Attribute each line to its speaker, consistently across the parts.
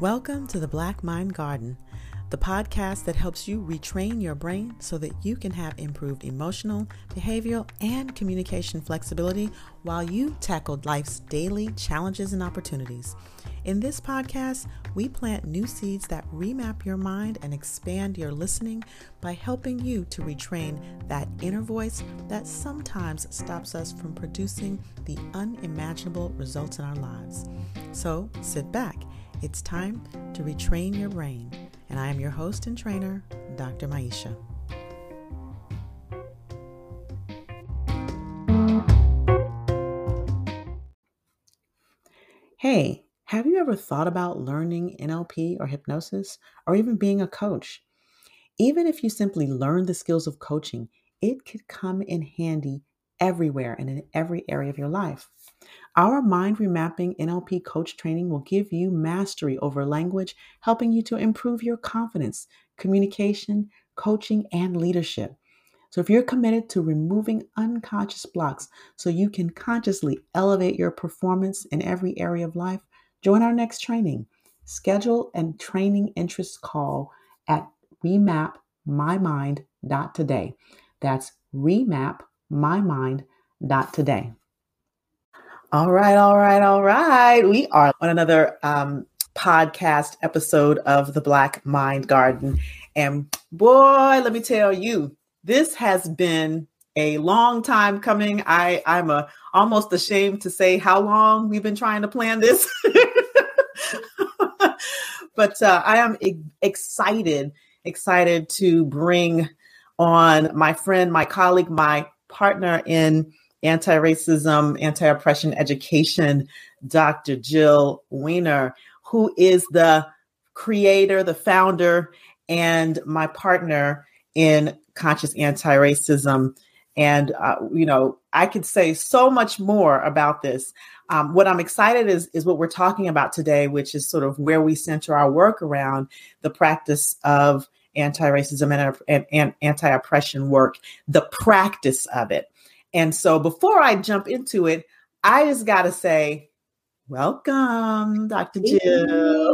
Speaker 1: Welcome to the Black Mind Garden, the podcast that helps you retrain your brain so that you can have improved emotional, behavioral, and communication flexibility while you tackle life's daily challenges and opportunities. In this podcast, we plant new seeds that remap your mind and expand your listening by helping you to retrain that inner voice that sometimes stops us from producing the unimaginable results in our lives. So sit back it's time to retrain your brain. And I am your host and trainer, Dr. Maisha. Hey, have you ever thought about learning NLP or hypnosis or even being a coach? Even if you simply learn the skills of coaching, it could come in handy everywhere and in every area of your life. Our mind remapping NLP coach training will give you mastery over language, helping you to improve your confidence, communication, coaching, and leadership. So, if you're committed to removing unconscious blocks so you can consciously elevate your performance in every area of life, join our next training. Schedule and training interest call at remapmymind.today. That's remapmymind.today. All right, all right, all right. We are on another um, podcast episode of the Black Mind Garden. And boy, let me tell you, this has been a long time coming. I, I'm a, almost ashamed to say how long we've been trying to plan this. but uh, I am e- excited, excited to bring on my friend, my colleague, my partner in anti racism, anti oppression education, Dr. Jill Wener, who is the creator, the founder, and my partner in conscious anti racism. And, uh, you know, I could say so much more about this. Um, what I'm excited is, is what we're talking about today, which is sort of where we center our work around the practice of anti racism and, and, and anti oppression work, the practice of it. And so before I jump into it, I just got to say, welcome, Dr. Jill.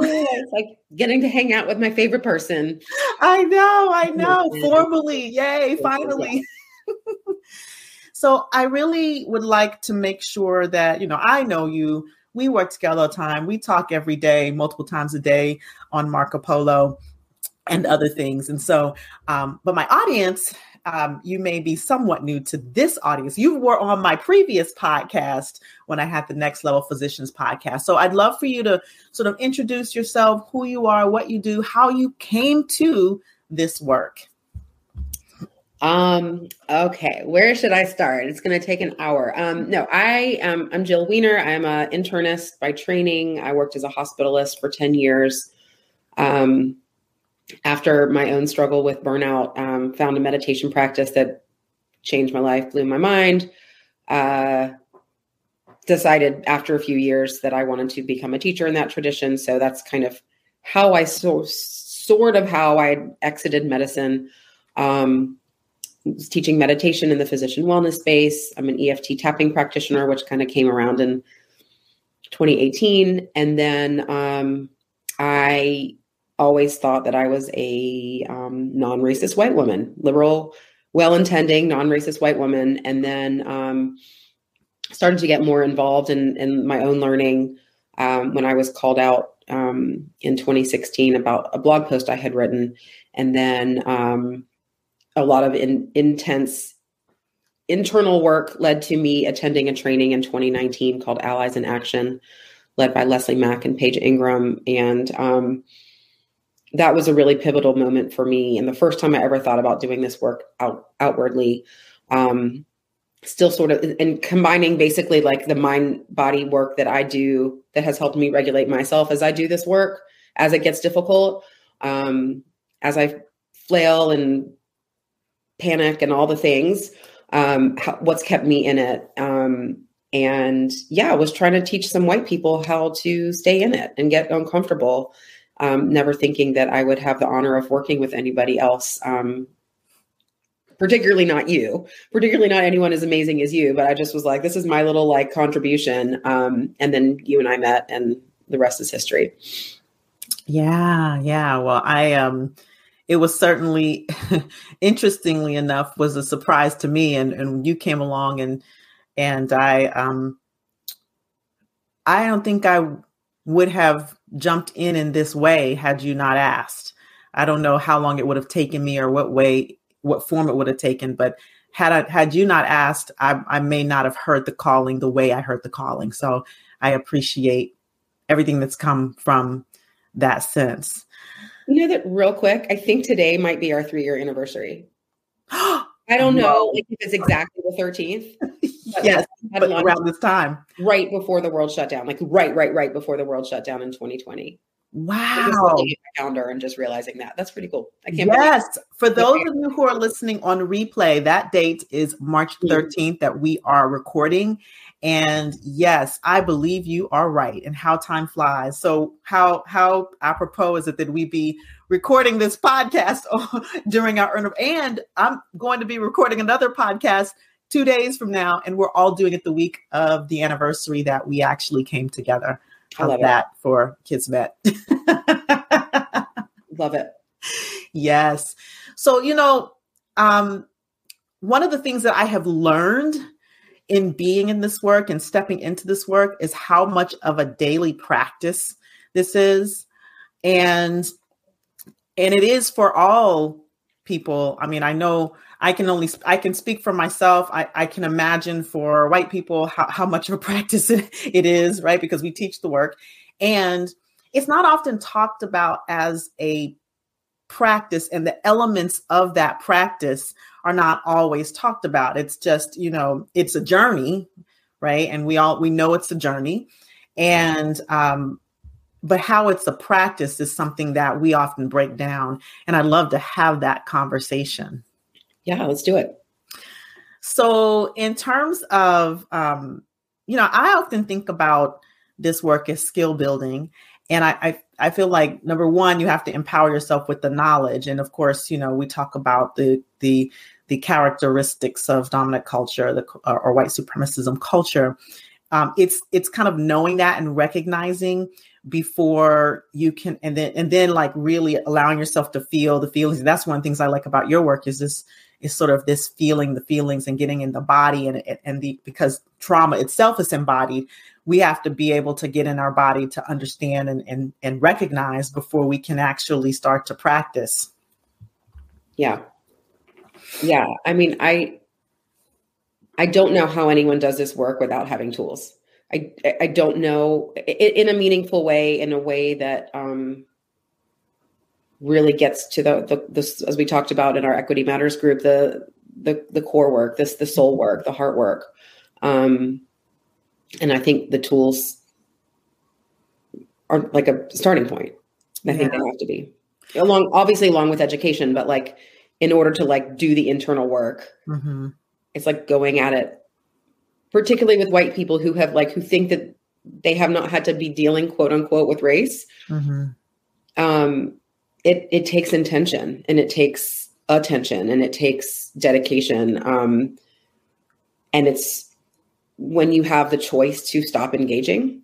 Speaker 2: It's like getting to hang out with my favorite person.
Speaker 1: I know, I know. Formally, yay, finally. so I really would like to make sure that, you know, I know you. We work together all the time. We talk every day, multiple times a day on Marco Polo and other things. And so, um, but my audience um, you may be somewhat new to this audience. You were on my previous podcast when I had the Next Level Physicians podcast. So I'd love for you to sort of introduce yourself, who you are, what you do, how you came to this work.
Speaker 2: Um, okay, where should I start? It's going to take an hour. Um, no, I am I'm Jill Wener. I'm an internist by training. I worked as a hospitalist for 10 years. Um, after my own struggle with burnout, um, found a meditation practice that changed my life, blew my mind. Uh, decided after a few years that I wanted to become a teacher in that tradition. So that's kind of how I so sort of how I exited medicine. Um, was teaching meditation in the physician wellness space. I'm an EFT tapping practitioner, which kind of came around in 2018, and then um, I always thought that I was a um, non racist white woman, liberal, well intending, non racist white woman. And then um, started to get more involved in, in my own learning um, when I was called out um, in 2016 about a blog post I had written. And then um, a lot of in, intense internal work led to me attending a training in 2019 called Allies in Action, led by Leslie Mack and Paige Ingram. And um, that was a really pivotal moment for me and the first time i ever thought about doing this work out outwardly um still sort of and combining basically like the mind body work that i do that has helped me regulate myself as i do this work as it gets difficult um as i flail and panic and all the things um how, what's kept me in it um and yeah was trying to teach some white people how to stay in it and get uncomfortable um, never thinking that I would have the honor of working with anybody else. Um, particularly not you, particularly not anyone as amazing as you. But I just was like, this is my little like contribution. Um, and then you and I met, and the rest is history.
Speaker 1: Yeah, yeah. Well, I um it was certainly interestingly enough was a surprise to me and and you came along and and I um I don't think I would have jumped in in this way had you not asked. I don't know how long it would have taken me or what way what form it would have taken, but had I had you not asked, I, I may not have heard the calling the way I heard the calling. So I appreciate everything that's come from that sense.
Speaker 2: You know that real quick, I think today might be our three year anniversary. I don't know like, if it's exactly the 13th.
Speaker 1: Yes, around this time.
Speaker 2: Right before the world shut down. Like right, right, right before the world shut down in 2020.
Speaker 1: Wow.
Speaker 2: calendar and just realizing that. That's pretty cool. I can't
Speaker 1: Yes. For those of you who are listening on replay, that date is March 13th mm-hmm. that we are recording. And yes, I believe you are right and how time flies. So how how apropos is it that we be recording this podcast during our and I'm going to be recording another podcast two days from now, and we're all doing it the week of the anniversary that we actually came together. How's that it. for Kismet?
Speaker 2: love it.
Speaker 1: Yes. So, you know, um, one of the things that I have learned in being in this work and stepping into this work is how much of a daily practice this is and and it is for all people i mean i know i can only i can speak for myself i, I can imagine for white people how, how much of a practice it, it is right because we teach the work and it's not often talked about as a practice and the elements of that practice are not always talked about. It's just, you know, it's a journey, right? And we all we know it's a journey. And um but how it's a practice is something that we often break down and I'd love to have that conversation.
Speaker 2: Yeah, let's do it.
Speaker 1: So, in terms of um you know, I often think about this work as skill building and I, I I feel like number one, you have to empower yourself with the knowledge, and of course, you know we talk about the the the characteristics of dominant culture, the or white supremacism culture. Um, it's it's kind of knowing that and recognizing before you can, and then and then like really allowing yourself to feel the feelings. That's one of the things I like about your work is this is sort of this feeling the feelings and getting in the body and and the because trauma itself is embodied we have to be able to get in our body to understand and, and, and recognize before we can actually start to practice.
Speaker 2: Yeah. Yeah. I mean, I, I don't know how anyone does this work without having tools. I, I don't know in a meaningful way, in a way that, um, really gets to the, the this as we talked about in our equity matters group the the the core work this the soul work the heart work um and I think the tools are like a starting point. I yeah. think they have to be along, obviously, along with education, but like in order to like do the internal work, mm-hmm. it's like going at it, particularly with white people who have like who think that they have not had to be dealing quote unquote with race. Mm-hmm. Um, it it takes intention and it takes attention and it takes dedication. Um, and it's when you have the choice to stop engaging,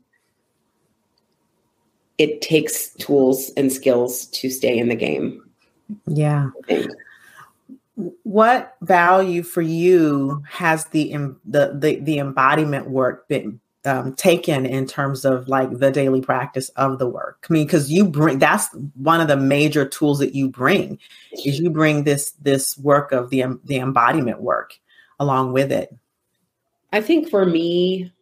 Speaker 2: it takes tools and skills to stay in the game.
Speaker 1: Yeah. What value for you has the the the, the embodiment work been um, taken in terms of like the daily practice of the work? I mean, because you bring that's one of the major tools that you bring is you bring this this work of the the embodiment work along with it.
Speaker 2: I think for me,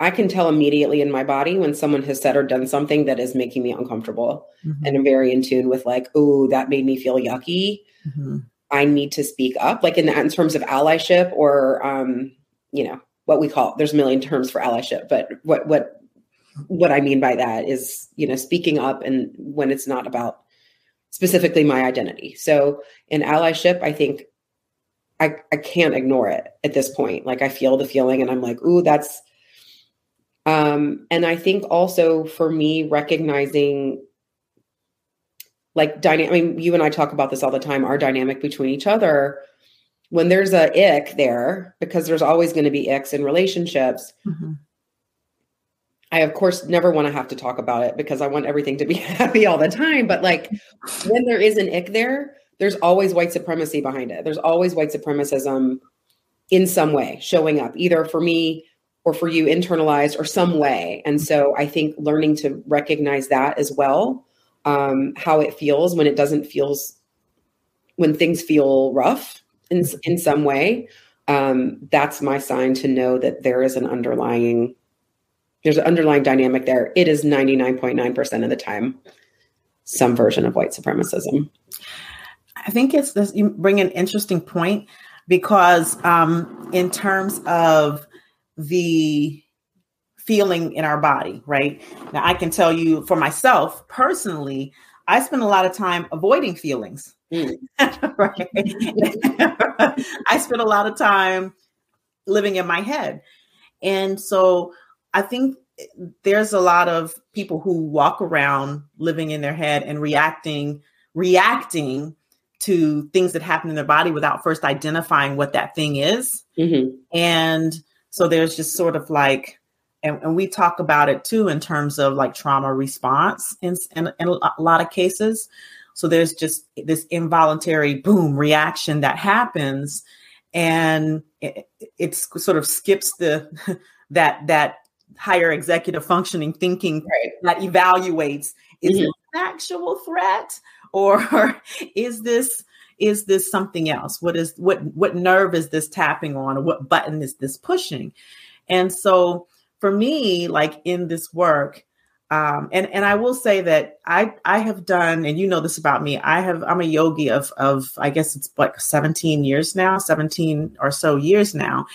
Speaker 2: I can tell immediately in my body when someone has said or done something that is making me uncomfortable. Mm-hmm. And I'm very in tune with like, oh, that made me feel yucky. Mm-hmm. I need to speak up, like in, in terms of allyship or, um, you know, what we call, there's a million terms for allyship, but what, what, what I mean by that is, you know, speaking up and when it's not about specifically my identity. So in allyship, I think I, I can't ignore it at this point. Like I feel the feeling and I'm like, ooh, that's um, and I think also for me recognizing like dynamic I mean, you and I talk about this all the time, our dynamic between each other. When there's a ick there, because there's always going to be icks in relationships, mm-hmm. I of course never want to have to talk about it because I want everything to be happy all the time. But like when there is an ick there, there's always white supremacy behind it. There's always white supremacism in some way showing up, either for me or for you internalized or some way. And so I think learning to recognize that as well, um, how it feels when it doesn't feels when things feel rough in in some way, um, that's my sign to know that there is an underlying there's an underlying dynamic there. It is 99.9% of the time some version of white supremacism.
Speaker 1: I think it's this you bring an interesting point because um, in terms of the feeling in our body, right? Now I can tell you for myself personally, I spend a lot of time avoiding feelings. Mm. right? I spend a lot of time living in my head. And so I think there's a lot of people who walk around living in their head and reacting reacting to things that happen in their body without first identifying what that thing is. Mm-hmm. And so there's just sort of like, and, and, we talk about it too in terms of like trauma response in, in, in a lot of cases. So there's just this involuntary boom reaction that happens, and it, it's sort of skips the that that higher executive functioning thinking right. that evaluates is mm-hmm. it an actual threat or is this is this something else what is what what nerve is this tapping on or what button is this pushing and so for me like in this work um, and and I will say that I I have done, and you know this about me. I have I'm a yogi of of I guess it's like 17 years now, 17 or so years now,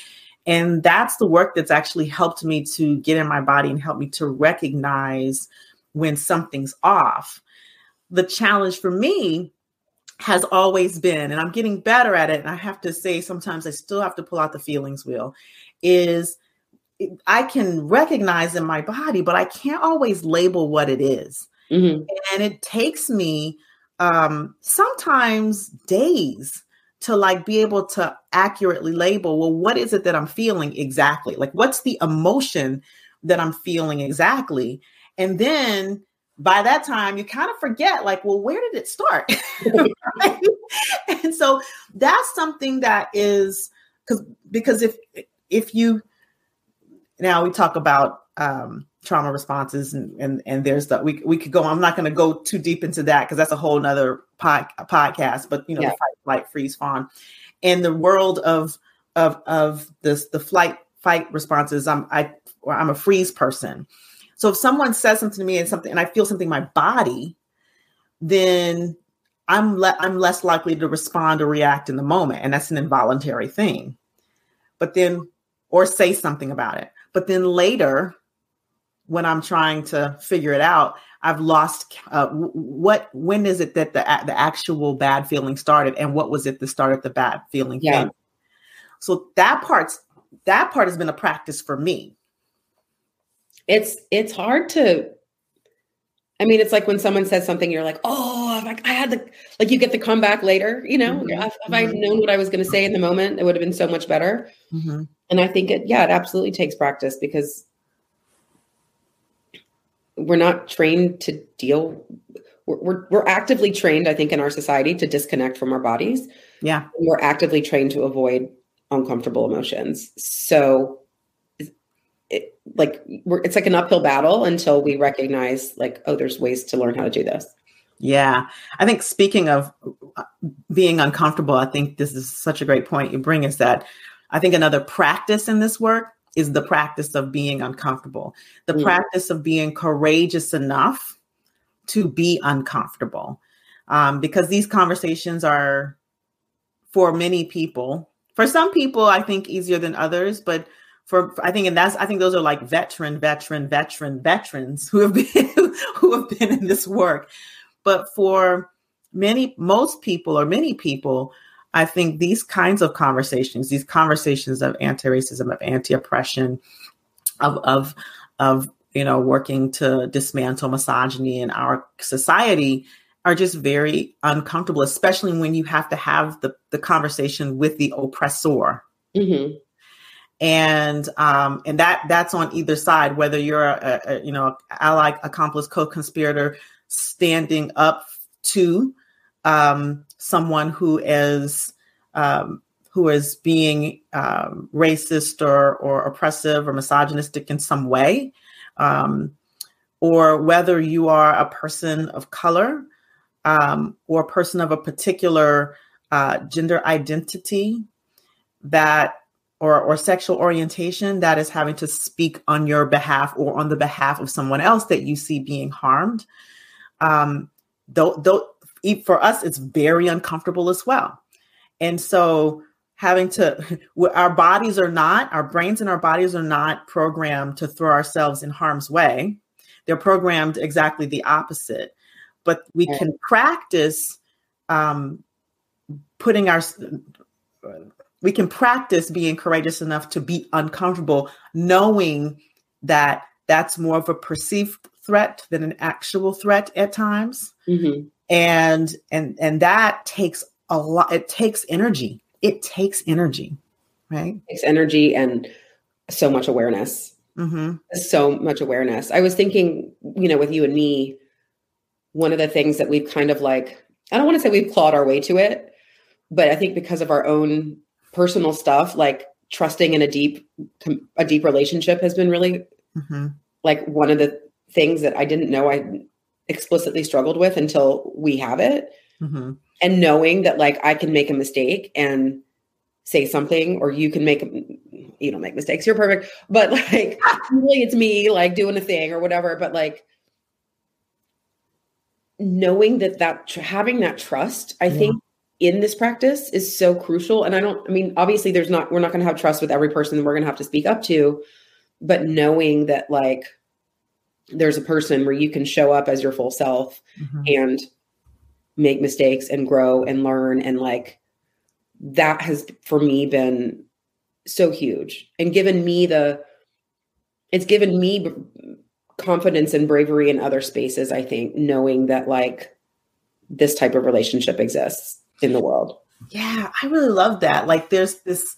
Speaker 1: and that's the work that's actually helped me to get in my body and help me to recognize when something's off. The challenge for me has always been, and I'm getting better at it. And I have to say, sometimes I still have to pull out the feelings wheel. Is I can recognize in my body, but I can't always label what it is. Mm-hmm. And it takes me um, sometimes days to like be able to accurately label well what is it that i'm feeling exactly like what's the emotion that i'm feeling exactly and then by that time you kind of forget like well where did it start right? and so that's something that is because because if if you now we talk about um, trauma responses and, and and there's the we we could go i'm not going to go too deep into that because that's a whole nother pod, podcast but you know yeah. fight flight freeze fawn. In the world of of of this the flight fight responses i'm i i'm a freeze person. So if someone says something to me and something and i feel something in my body then i'm le- i'm less likely to respond or react in the moment and that's an involuntary thing. But then or say something about it but then later, when I'm trying to figure it out, I've lost uh, what. When is it that the the actual bad feeling started, and what was it that started the bad feeling? Yeah. Thing? So that part's that part has been a practice for me.
Speaker 2: It's it's hard to. I mean, it's like when someone says something, you're like, "Oh, like I had the like." You get the comeback later, you know. Mm-hmm. If, if I mm-hmm. known what I was going to say in the moment, it would have been so much better. Mm-hmm. And I think it, yeah, it absolutely takes practice because we're not trained to deal. We're, we're, we're actively trained, I think, in our society to disconnect from our bodies.
Speaker 1: Yeah.
Speaker 2: We're actively trained to avoid uncomfortable emotions. So, it, like, we're, it's like an uphill battle until we recognize, like, oh, there's ways to learn how to do this.
Speaker 1: Yeah. I think speaking of uh, being uncomfortable, I think this is such a great point you bring is that I think another practice in this work is the practice of being uncomfortable, the mm. practice of being courageous enough to be uncomfortable. Um, because these conversations are for many people, for some people, I think easier than others, but for I think and that's I think those are like veteran, veteran, veteran, veterans who have been who have been in this work. But for many, most people or many people, I think these kinds of conversations, these conversations of anti-racism, of anti-oppression, of of of you know working to dismantle misogyny in our society are just very uncomfortable, especially when you have to have the, the conversation with the oppressor. Mm-hmm. and um, and that that's on either side. Whether you're a, a you know ally, accomplice, co-conspirator, standing up to um, someone who is um, who is being um, racist or or oppressive or misogynistic in some way, um, or whether you are a person of color um, or a person of a particular uh, gender identity that or, or sexual orientation that is having to speak on your behalf or on the behalf of someone else that you see being harmed. Um, though, though for us, it's very uncomfortable as well. And so having to, our bodies are not, our brains and our bodies are not programmed to throw ourselves in harm's way. They're programmed exactly the opposite. But we can practice um, putting our we can practice being courageous enough to be uncomfortable, knowing that that's more of a perceived threat than an actual threat at times. Mm-hmm. And and and that takes a lot. It takes energy. It takes energy, right? It
Speaker 2: takes energy and so much awareness. Mm-hmm. So much awareness. I was thinking, you know, with you and me, one of the things that we've kind of like, I don't want to say we've clawed our way to it, but I think because of our own personal stuff like trusting in a deep a deep relationship has been really mm-hmm. like one of the things that i didn't know i explicitly struggled with until we have it mm-hmm. and knowing that like i can make a mistake and say something or you can make you don't make mistakes you're perfect but like really it's me like doing a thing or whatever but like knowing that that having that trust i yeah. think in this practice is so crucial. And I don't, I mean, obviously, there's not, we're not going to have trust with every person we're going to have to speak up to, but knowing that like there's a person where you can show up as your full self mm-hmm. and make mistakes and grow and learn and like that has for me been so huge and given me the it's given me confidence and bravery in other spaces i think knowing that like this type of relationship exists in the world.
Speaker 1: Yeah, I really love that. Like there's this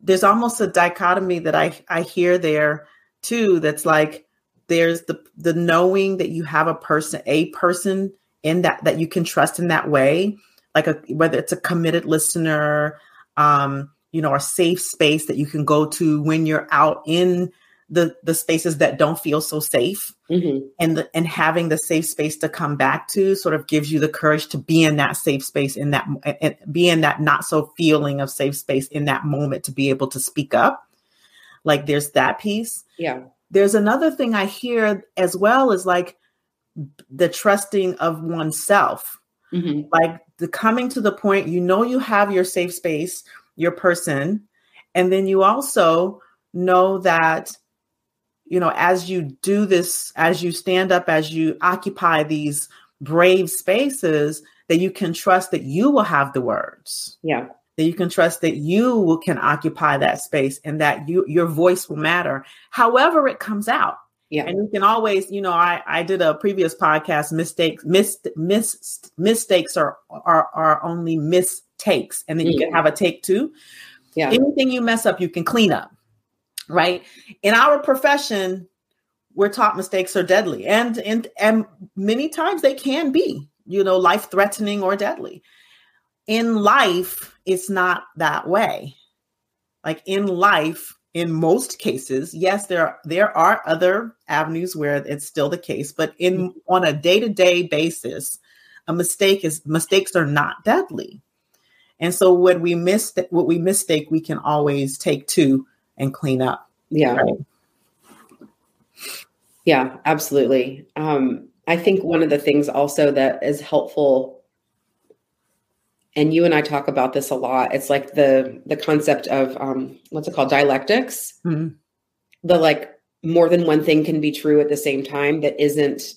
Speaker 1: there's almost a dichotomy that I I hear there too that's like there's the the knowing that you have a person a person in that that you can trust in that way like a whether it's a committed listener um you know a safe space that you can go to when you're out in the the spaces that don't feel so safe. Mm-hmm. and the, and having the safe space to come back to sort of gives you the courage to be in that safe space in that and be in that not so feeling of safe space in that moment to be able to speak up. Like there's that piece.
Speaker 2: Yeah
Speaker 1: there's another thing i hear as well is like the trusting of oneself mm-hmm. like the coming to the point you know you have your safe space your person and then you also know that you know, as you do this, as you stand up, as you occupy these brave spaces, that you can trust that you will have the words.
Speaker 2: Yeah.
Speaker 1: That you can trust that you can occupy that space and that you your voice will matter, however it comes out.
Speaker 2: Yeah.
Speaker 1: And you can always, you know, I, I did a previous podcast, mistakes, mis, mis, mistakes are, are, are only mistakes. And then you mm-hmm. can have a take two. Yeah. Anything you mess up, you can clean up right? In our profession, we're taught mistakes are deadly, and and and many times they can be, you know, life threatening or deadly. In life, it's not that way. Like in life, in most cases, yes, there are, there are other avenues where it's still the case, but in mm-hmm. on a day to day basis, a mistake is mistakes are not deadly. And so when we miss what we mistake, we can always take two and clean up.
Speaker 2: Yeah. Right? Yeah, absolutely. Um, I think one of the things also that is helpful, and you and I talk about this a lot. It's like the the concept of um, what's it called, dialectics. Mm-hmm. The like more than one thing can be true at the same time that isn't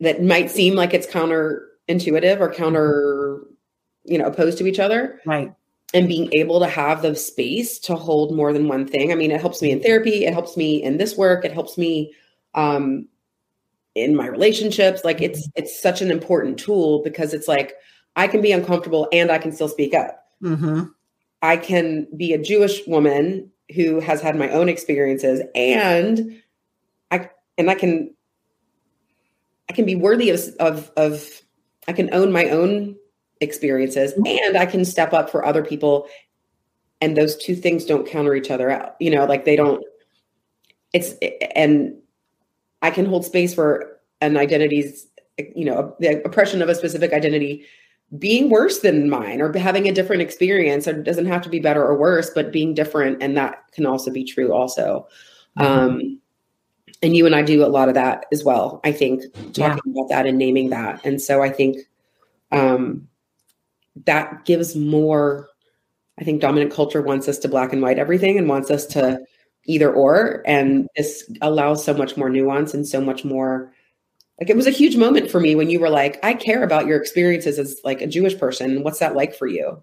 Speaker 2: that might seem like it's counterintuitive or counter, you know, opposed to each other.
Speaker 1: Right
Speaker 2: and being able to have the space to hold more than one thing. I mean, it helps me in therapy, it helps me in this work, it helps me um, in my relationships. Like it's it's such an important tool because it's like I can be uncomfortable and I can still speak up. Mm-hmm. I can be a Jewish woman who has had my own experiences and I and I can I can be worthy of of of I can own my own experiences and I can step up for other people and those two things don't counter each other out. You know, like they don't it's and I can hold space for an identity's you know, the oppression of a specific identity being worse than mine or having a different experience or doesn't have to be better or worse but being different and that can also be true also mm-hmm. um and you and i do a lot of that as well i think talking yeah. about that and naming that and so i think um that gives more i think dominant culture wants us to black and white everything and wants us to either or and this allows so much more nuance and so much more like it was a huge moment for me when you were like, I care about your experiences as like a Jewish person. What's that like for you?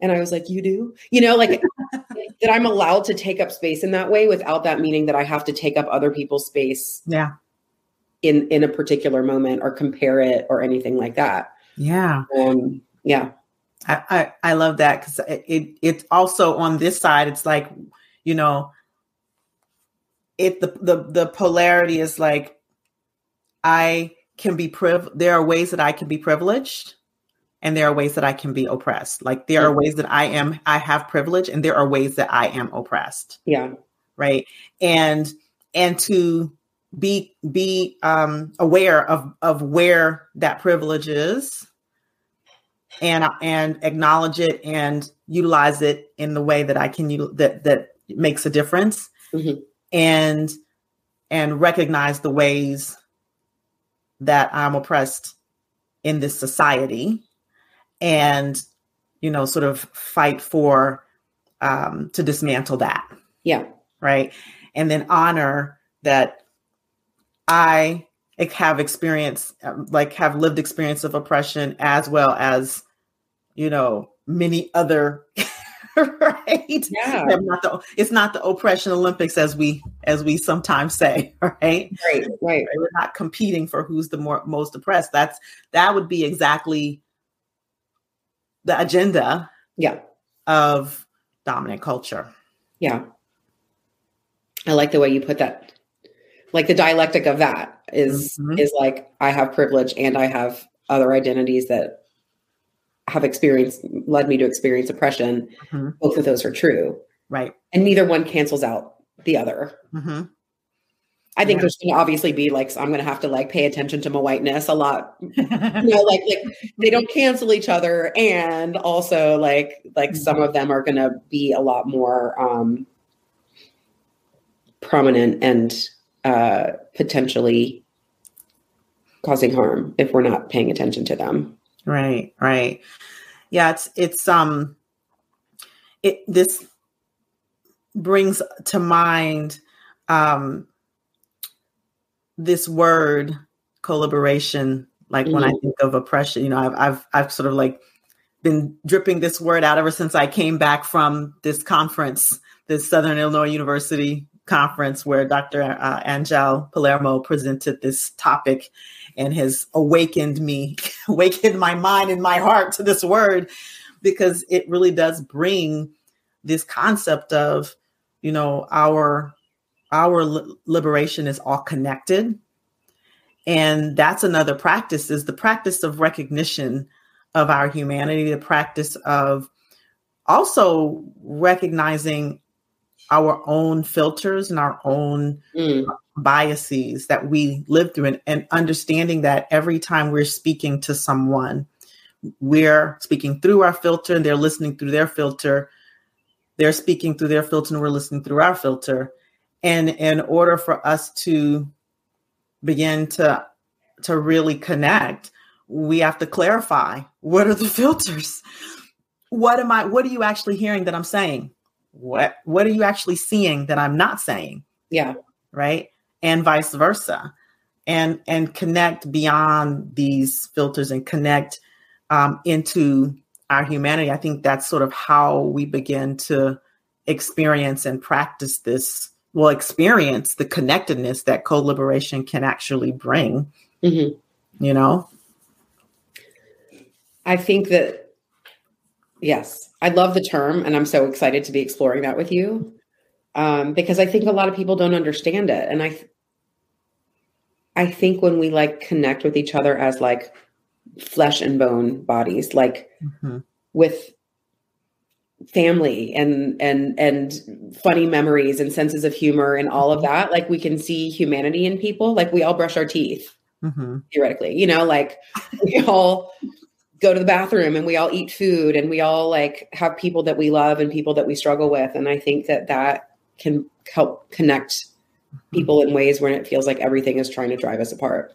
Speaker 2: And I was like, you do? You know, like that I'm allowed to take up space in that way without that meaning that I have to take up other people's space.
Speaker 1: Yeah.
Speaker 2: In in a particular moment or compare it or anything like that.
Speaker 1: Yeah.
Speaker 2: Um, yeah.
Speaker 1: I, I, I love that because it, it it's also on this side, it's like, you know, it the the the polarity is like I can be priv there are ways that I can be privileged and there are ways that I can be oppressed. Like there are ways that I am I have privilege and there are ways that I am oppressed.
Speaker 2: Yeah.
Speaker 1: Right? And and to be be um aware of of where that privilege is and and acknowledge it and utilize it in the way that I can that that makes a difference mm-hmm. and and recognize the ways that I'm oppressed in this society and, you know, sort of fight for um, to dismantle that.
Speaker 2: Yeah.
Speaker 1: Right. And then honor that I have experience, um, like have lived experience of oppression as well as, you know, many other right? Yeah. Not the, it's not the oppression Olympics as we as we sometimes say,
Speaker 2: right? Right, right.
Speaker 1: We're not competing for who's the more most oppressed. That's that would be exactly the agenda
Speaker 2: yeah
Speaker 1: of dominant culture.
Speaker 2: Yeah. I like the way you put that. Like the dialectic of that is, mm-hmm. is like I have privilege and I have other identities that have experienced led me to experience oppression mm-hmm. both of those are true
Speaker 1: right
Speaker 2: and neither one cancels out the other mm-hmm. i think yeah. there's going to obviously be like i'm going to have to like pay attention to my whiteness a lot you know like like they don't cancel each other and also like like mm-hmm. some of them are going to be a lot more um prominent and uh potentially causing harm if we're not paying attention to them
Speaker 1: Right, right. Yeah, it's it's um it this brings to mind um this word co-liberation like mm-hmm. when I mm-hmm. think of oppression, you know, I've I've I've sort of like been dripping this word out ever since I came back from this conference, this Southern Illinois University conference where Dr. Uh, Angel Palermo presented this topic and has awakened me, awakened my mind and my heart to this word because it really does bring this concept of, you know, our our liberation is all connected. And that's another practice is the practice of recognition of our humanity, the practice of also recognizing our own filters and our own mm. biases that we live through and, and understanding that every time we're speaking to someone we're speaking through our filter and they're listening through their filter. They're speaking through their filter and we're listening through our filter. And in order for us to begin to to really connect we have to clarify what are the filters? What am i what are you actually hearing that i'm saying what what are you actually seeing that i'm not saying?
Speaker 2: Yeah.
Speaker 1: Right? And vice versa. And and connect beyond these filters and connect um, into our humanity. I think that's sort of how we begin to experience and practice this well experience the connectedness that co-liberation can actually bring. Mm-hmm. you know?
Speaker 2: I think that yes I love the term and I'm so excited to be exploring that with you. um, because I think a lot of people don't understand it, and I, I think when we like connect with each other as like flesh and bone bodies, like mm-hmm. with family and and and funny memories and senses of humor and all of mm-hmm. that like we can see humanity in people like we all brush our teeth mm-hmm. theoretically you know like we all go to the bathroom and we all eat food and we all like have people that we love and people that we struggle with. And i think that that can help connect mm-hmm. people in ways when it feels like everything is trying to drive us apart.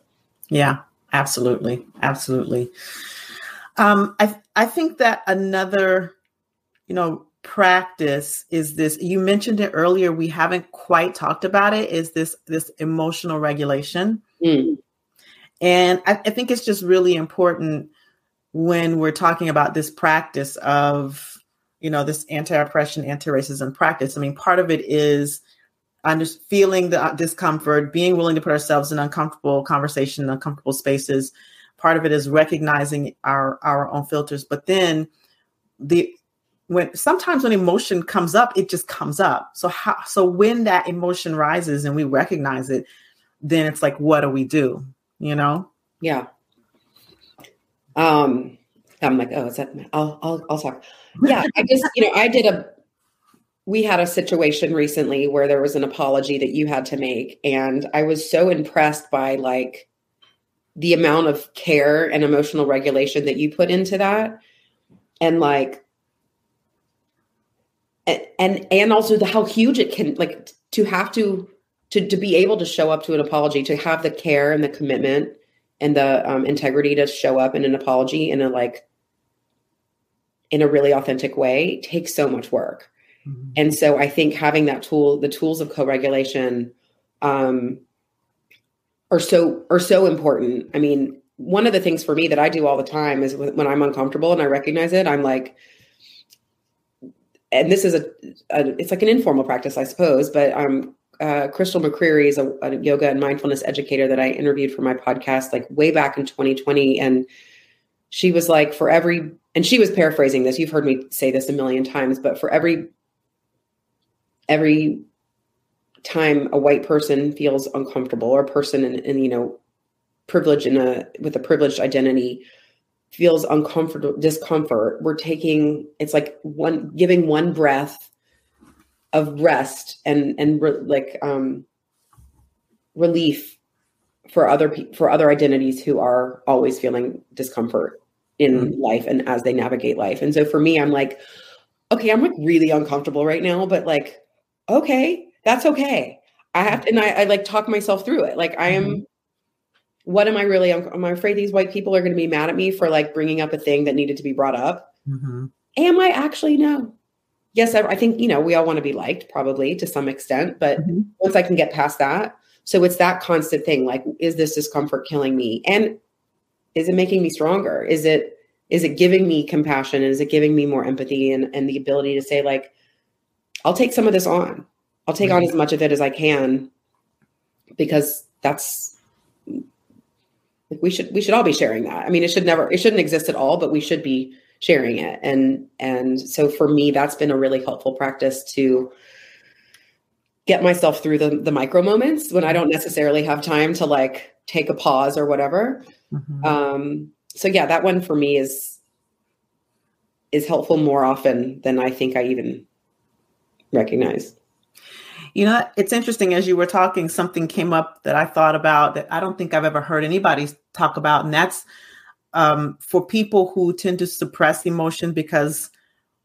Speaker 1: Yeah absolutely. Absolutely. Um i i think that another you know practice is this you mentioned it earlier we haven't quite talked about it is this this emotional regulation. Mm. and I, I think it's just really important when we're talking about this practice of you know this anti-oppression anti-racism practice i mean part of it is under feeling the uh, discomfort being willing to put ourselves in uncomfortable conversation uncomfortable spaces. Part of it is recognizing our our own filters but then the when sometimes when emotion comes up it just comes up. So how so when that emotion rises and we recognize it then it's like what do we do? You know?
Speaker 2: Yeah um i'm like oh is that i'll i'll, I'll talk. Yeah i just you know i did a we had a situation recently where there was an apology that you had to make and i was so impressed by like the amount of care and emotional regulation that you put into that. And like and and also the how huge it can like to have to to to be able to show up to an apology to have the care and the commitment and the um, integrity to show up in an apology in a like in a really authentic way takes so much work mm-hmm. and so i think having that tool the tools of co-regulation um are so are so important i mean one of the things for me that i do all the time is when i'm uncomfortable and i recognize it i'm like and this is a, a, it's like an informal practice, I suppose, but um, uh, Crystal McCreary is a, a, yoga and mindfulness educator that I interviewed for my podcast, like way back in 2020. And she was like, for every, and she was paraphrasing this. You've heard me say this a million times, but for every, every time a white person feels uncomfortable or a person in, in you know, privilege in a, with a privileged identity, feels uncomfortable discomfort we're taking it's like one giving one breath of rest and and re, like um relief for other for other identities who are always feeling discomfort in mm-hmm. life and as they navigate life and so for me i'm like okay i'm like really uncomfortable right now but like okay that's okay i have to and i, I like talk myself through it like i am mm-hmm what am I really? Am I afraid these white people are going to be mad at me for like bringing up a thing that needed to be brought up? Mm-hmm. Am I actually no? Yes, I, I, think you know we all want to be liked, probably to some extent, but mm-hmm. once I can get past that, so it's that constant thing. Like, is this discomfort killing me? And is it making me stronger? Is it is it giving me compassion? Is it giving me more empathy and and the ability to say like, I'll take some of this on. I'll take mm-hmm. on as much of it as I can because that's like we should we should all be sharing that. I mean, it should never it shouldn't exist at all, but we should be sharing it. And and so for me, that's been a really helpful practice to get myself through the the micro moments when I don't necessarily have time to like take a pause or whatever. Mm-hmm. Um, so yeah, that one for me is is helpful more often than I think I even recognize.
Speaker 1: You know, it's interesting as you were talking, something came up that I thought about that I don't think I've ever heard anybody talk about. And that's um, for people who tend to suppress emotion because,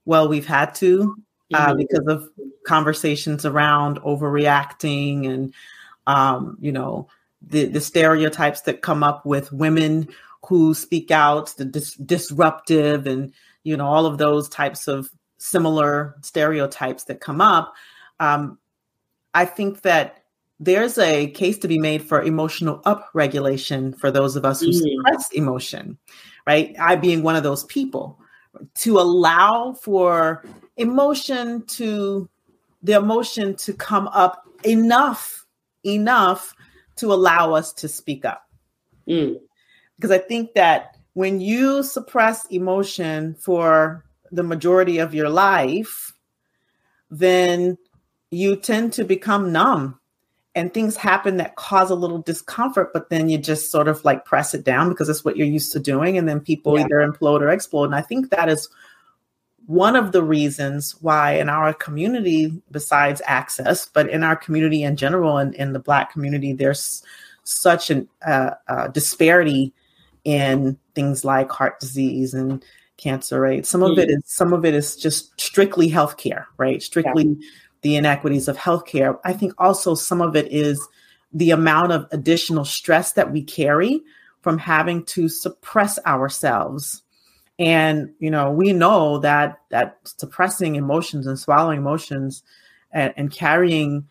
Speaker 1: well, we've had to, uh, mm-hmm. because of conversations around overreacting and, um, you know, the, the stereotypes that come up with women who speak out, the dis- disruptive, and, you know, all of those types of similar stereotypes that come up. Um, I think that there's a case to be made for emotional upregulation for those of us who mm. suppress emotion, right? I being one of those people to allow for emotion to the emotion to come up enough enough to allow us to speak up. Mm. Because I think that when you suppress emotion for the majority of your life, then you tend to become numb and things happen that cause a little discomfort, but then you just sort of like press it down because it's what you're used to doing. And then people yeah. either implode or explode. And I think that is one of the reasons why in our community, besides access, but in our community in general and in the Black community, there's such a uh, uh, disparity in things like heart disease and cancer rates. Some of it is some of it is just strictly healthcare, right? Strictly yeah. The inequities of healthcare. I think also some of it is the amount of additional stress that we carry from having to suppress ourselves and you know we know that that suppressing emotions and swallowing emotions and, and carrying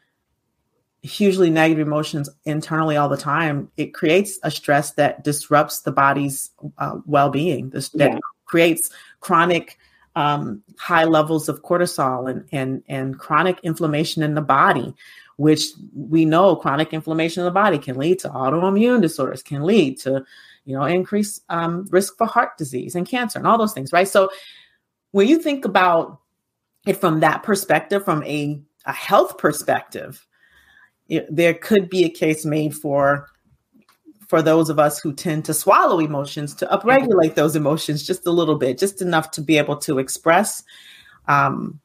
Speaker 1: hugely negative emotions internally all the time it creates a stress that disrupts the body's uh, well-being this that creates chronic um, high levels of cortisol and, and and chronic inflammation in the body which we know chronic inflammation in the body can lead to autoimmune disorders can lead to you know, increased um, risk for heart disease and cancer and all those things, right? So when you think about it from that perspective, from a, a health perspective, it, there could be a case made for for those of us who tend to swallow emotions to upregulate those emotions just a little bit, just enough to be able to express um,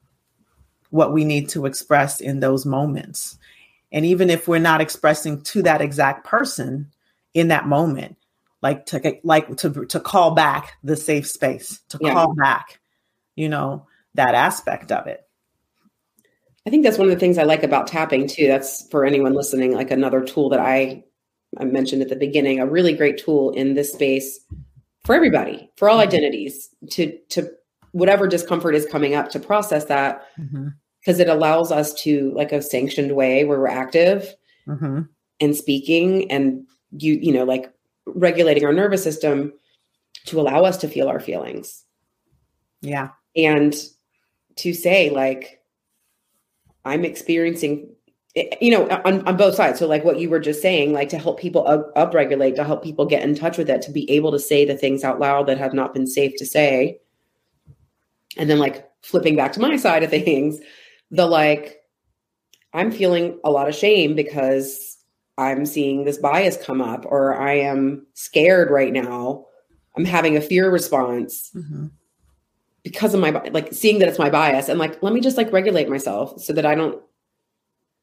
Speaker 1: what we need to express in those moments. And even if we're not expressing to that exact person in that moment, like to like to to call back the safe space to yeah. call back you know that aspect of it
Speaker 2: i think that's one of the things i like about tapping too that's for anyone listening like another tool that i i mentioned at the beginning a really great tool in this space for everybody for all mm-hmm. identities to to whatever discomfort is coming up to process that because mm-hmm. it allows us to like a sanctioned way where we're active mm-hmm. and speaking and you you know like regulating our nervous system to allow us to feel our feelings.
Speaker 1: Yeah.
Speaker 2: And to say, like, I'm experiencing, you know, on, on both sides. So, like what you were just saying, like to help people up, upregulate, to help people get in touch with it, to be able to say the things out loud that have not been safe to say. And then, like, flipping back to my side of things, the like, I'm feeling a lot of shame because I'm seeing this bias come up, or I am scared right now. I'm having a fear response mm-hmm. because of my like seeing that it's my bias, and like let me just like regulate myself so that I don't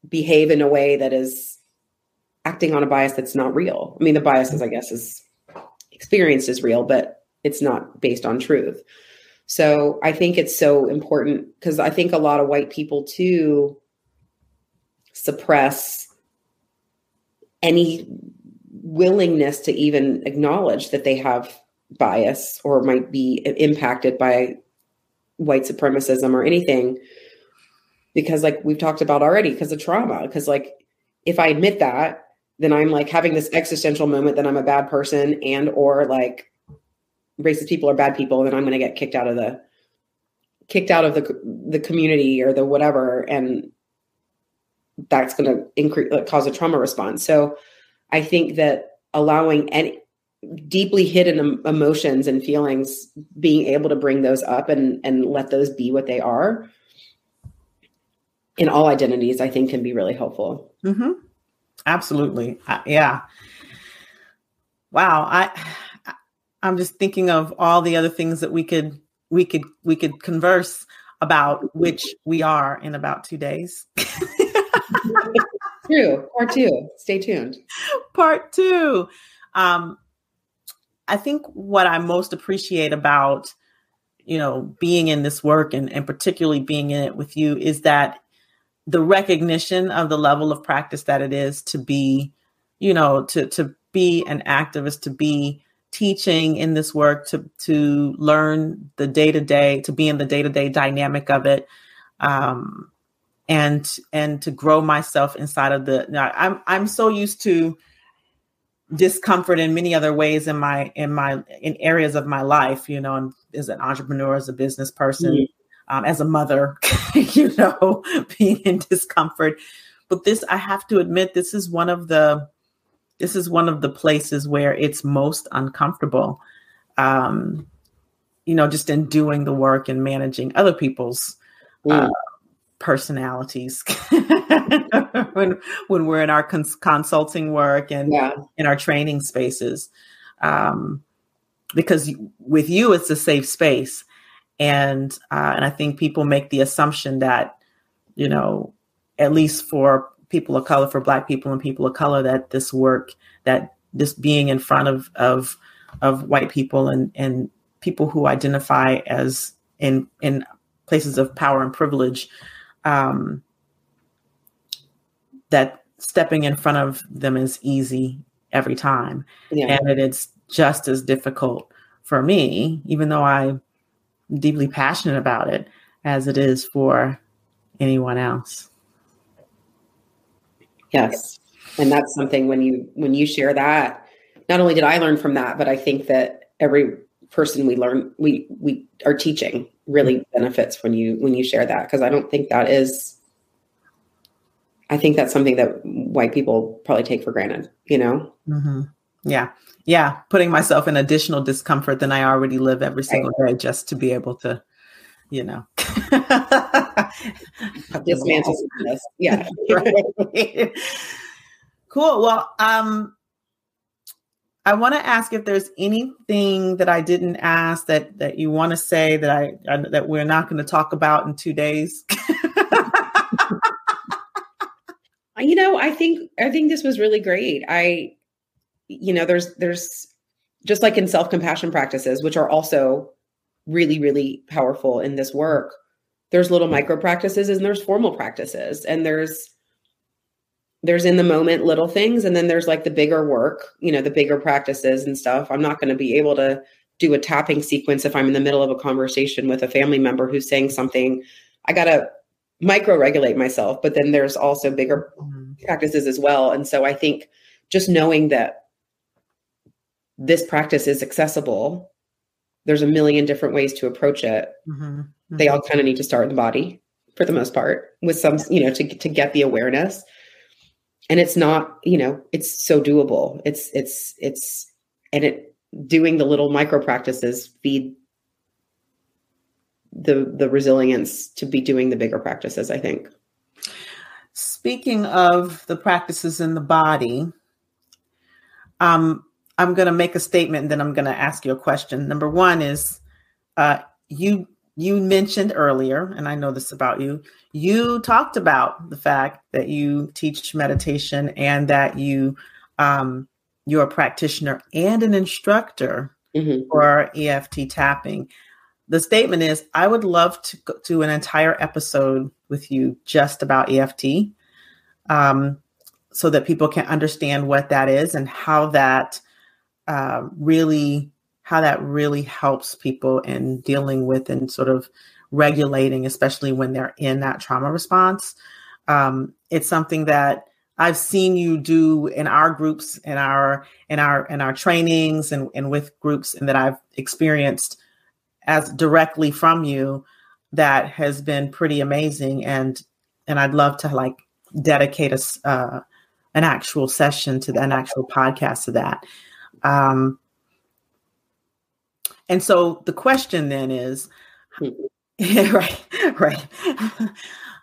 Speaker 2: behave in a way that is acting on a bias that's not real. I mean, the bias is, I guess, is experienced as real, but it's not based on truth. So I think it's so important because I think a lot of white people too suppress any willingness to even acknowledge that they have bias or might be impacted by white supremacism or anything because like we've talked about already because of trauma because like if i admit that then i'm like having this existential moment that i'm a bad person and or like racist people are bad people then i'm going to get kicked out of the kicked out of the the community or the whatever and that's going to increase like, cause a trauma response. So i think that allowing any deeply hidden emotions and feelings being able to bring those up and and let those be what they are in all identities i think can be really helpful
Speaker 1: mm-hmm. absolutely uh, yeah wow i i'm just thinking of all the other things that we could we could we could converse about which we are in about two days
Speaker 2: True. Part two. Stay tuned.
Speaker 1: Part two. Um, I think what I most appreciate about, you know, being in this work and, and particularly being in it with you is that the recognition of the level of practice that it is to be, you know, to to be an activist, to be teaching in this work, to to learn the day to day, to be in the day to day dynamic of it. Um, and and to grow myself inside of the Now, i'm i'm so used to discomfort in many other ways in my in my in areas of my life you know as an entrepreneur as a business person. Um, as a mother you know being in discomfort. But this i have to admit this is one of the this is one of the places where it's most uncomfortable um you know just in doing the work and managing other people's uh, personalities. When when we're in our cons- consulting work and yeah. in our training spaces um, because with you it's a safe space and uh, and i think people make the assumption that you know at least for people of color for black people and people of color that this work that this being in front of of of white people and and people who identify as in in places of power and privilege um, that stepping in front of them is easy every time yeah. and it's just as difficult for me even though i'm deeply passionate about it as it is for anyone else.
Speaker 2: Yes. And that's something when you when you share that not only did i learn from that but i think that every person we learn we we are teaching really benefits when you when you share that because i don't think that is i think that's something that white people probably take for granted you know?
Speaker 1: Mm-hmm. Yeah. Yeah. Putting myself in additional discomfort than i already live every single day just to be able to you know.
Speaker 2: Dismantle this yeah.
Speaker 1: Cool. Well um I want to ask if there's anything that I didn't ask that that you want to say that I, I that we're not going to talk about in two days.
Speaker 2: you know, I think I think this was really great. I, you know, there's there's just like in self compassion practices, which are also really really powerful in this work. There's little micro practices and there's formal practices and there's there's in the moment little things and then there's like the bigger work you know the bigger practices and stuff i'm not going to be able to do a tapping sequence if i'm in the middle of a conversation with a family member who's saying something i got to micro regulate myself but then there's also bigger mm-hmm. practices as well and so i think just knowing that this practice is accessible there's a million different ways to approach it mm-hmm. Mm-hmm. they all kind of need to start in the body for the most part with some you know to, to get the awareness and it's not you know it's so doable it's it's it's and it doing the little micro practices feed the the resilience to be doing the bigger practices i think
Speaker 1: speaking of the practices in the body um i'm going to make a statement and then i'm going to ask you a question number one is uh you you mentioned earlier, and I know this about you, you talked about the fact that you teach meditation and that you um, you're a practitioner and an instructor mm-hmm. for EFT tapping. The statement is, I would love to do an entire episode with you just about EFT, um, so that people can understand what that is and how that uh, really how that really helps people in dealing with and sort of regulating, especially when they're in that trauma response. Um, it's something that I've seen you do in our groups, in our in our in our trainings, and, and with groups, and that I've experienced as directly from you. That has been pretty amazing, and and I'd love to like dedicate a uh, an actual session to an actual podcast to that. Um, and so the question then is, right, right.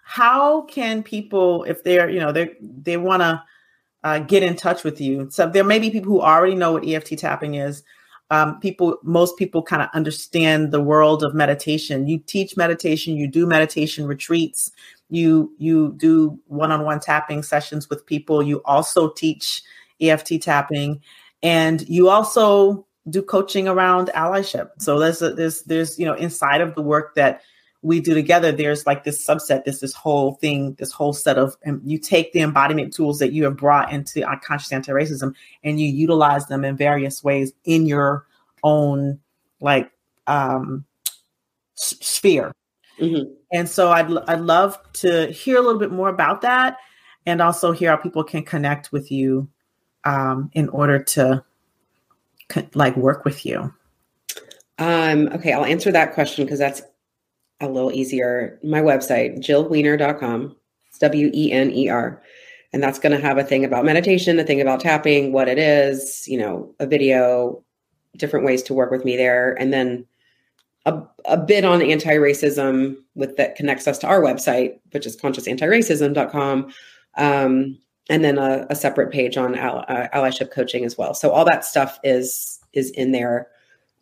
Speaker 1: How can people, if they're, you know, they they want to uh, get in touch with you? So there may be people who already know what EFT tapping is. Um, people, most people kind of understand the world of meditation. You teach meditation, you do meditation retreats, you you do one-on-one tapping sessions with people. You also teach EFT tapping, and you also do coaching around allyship. So there's a, there's there's you know inside of the work that we do together, there's like this subset, this this whole thing, this whole set of and you take the embodiment tools that you have brought into unconscious anti-racism and you utilize them in various ways in your own like um sphere. Mm-hmm. And so I'd I'd love to hear a little bit more about that and also hear how people can connect with you um, in order to like work with you?
Speaker 2: Um, okay, I'll answer that question because that's a little easier. My website, jillwener.com. It's W E N E R. And that's going to have a thing about meditation, a thing about tapping, what it is, you know, a video, different ways to work with me there. And then a, a bit on anti-racism with that connects us to our website, which is consciousanti-racism.com. Um, and then a, a, separate page on ally, uh, allyship coaching as well. So all that stuff is is in there.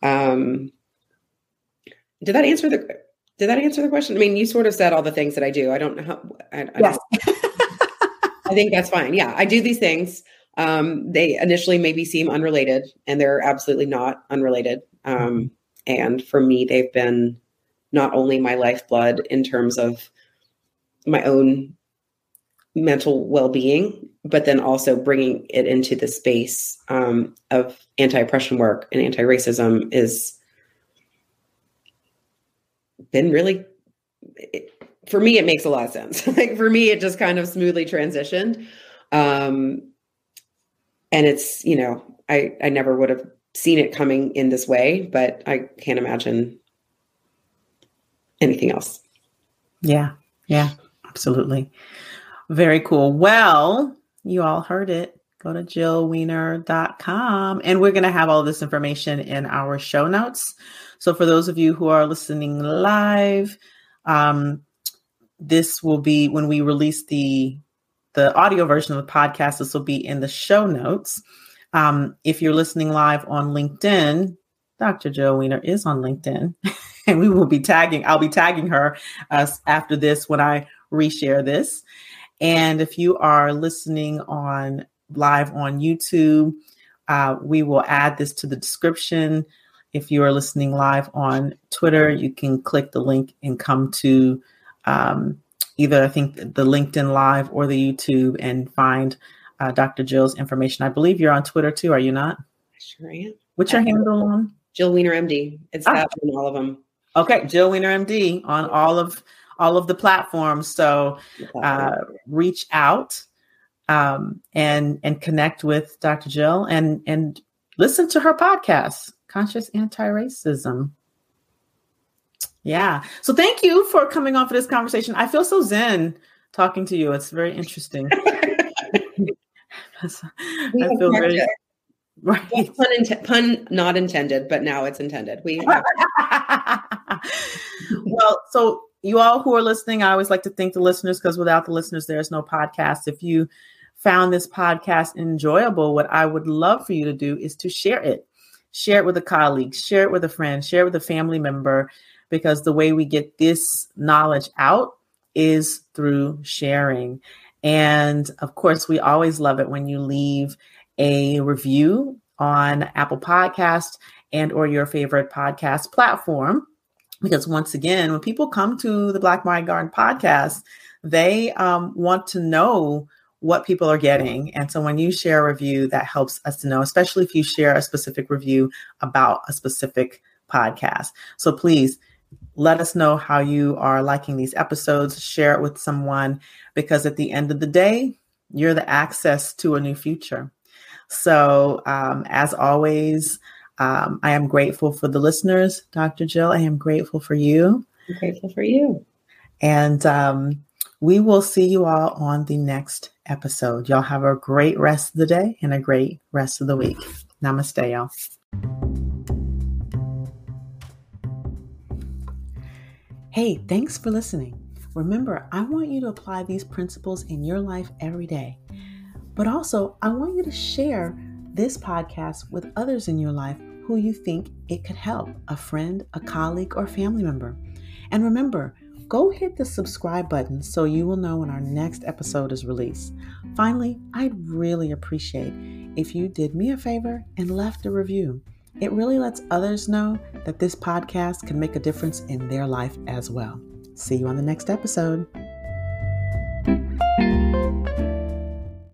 Speaker 2: Um, did that answer the did that answer the question? I mean, you sort of said all the things that I do. I don't know how. I, I yes. I think that's fine. Yeah, I do these things. Um, they initially maybe seem unrelated, and they're absolutely not unrelated. Um, and for me, they've been not only my lifeblood in terms of my own mental well-being but then also bringing it into the space um, of anti-oppression work and anti-racism is been really it, for me it makes a lot of sense. Like for me it just kind of smoothly transitioned. Um, and it's you know i i never would have seen it coming in this way but i can't imagine anything else.
Speaker 1: Yeah. Yeah. Absolutely very cool. Well, you all heard it. Go to jillwener.com and we're going to have all this information in our show notes. So for those of you who are listening live, um, this will be when we release the the audio version of the podcast. This will be in the show notes. Um, if you're listening live on LinkedIn, Dr. Jill Wener is on LinkedIn, and we will be tagging. I'll be tagging her uh, after this when I reshare this. And if you are listening on live on YouTube, uh, we will add this to the description. If you are listening live on Twitter, you can click the link and come to um, either, I think, the LinkedIn Live or the YouTube and find uh, Dr. Jill's information. I believe you're on Twitter too, are you not? I
Speaker 2: sure am.
Speaker 1: What's your handle on?
Speaker 2: Jill Wener MD. It's ah. that on all of them.
Speaker 1: Okay, Jill Wener MD on all of all of the platforms. So uh, reach out um, and and connect with Dr. Jill and and listen to her podcast, Conscious Anti-Racism. Yeah. So thank you for coming on for this conversation. I feel so zen talking to you. It's very interesting. I
Speaker 2: feel very right. Pun, in- pun not intended, but now it's intended. We
Speaker 1: well, so you all who are listening, I always like to thank the listeners because without the listeners, there's no podcast. If you found this podcast enjoyable, what I would love for you to do is to share it. Share it with a colleague, share it with a friend, share it with a family member, because the way we get this knowledge out is through sharing. And of course, we always love it when you leave a review on Apple Podcast and or your favorite podcast platform because once again, when people come to the Black Mind Garden podcast, they um, want to know what people are getting. And so when you share a review, that helps us to know, especially if you share a specific review about a specific podcast. So please let us know how you are liking these episodes, share it with someone, because at the end of the day, you're the access to a new future. So, um, as always, um, I am grateful for the listeners, Dr. Jill. I am grateful for you.
Speaker 2: I'm grateful for you.
Speaker 1: And um, we will see you all on the next episode. Y'all have a great rest of the day and a great rest of the week. Namaste, y'all. Hey, thanks for listening. Remember, I want you to apply these principles in your life every day. But also, I want you to share this podcast with others in your life who you think it could help a friend, a colleague, or family member. And remember, go hit the subscribe button so you will know when our next episode is released. Finally, I'd really appreciate if you did me a favor and left a review. It really lets others know that this podcast can make a difference in their life as well. See you on the next episode.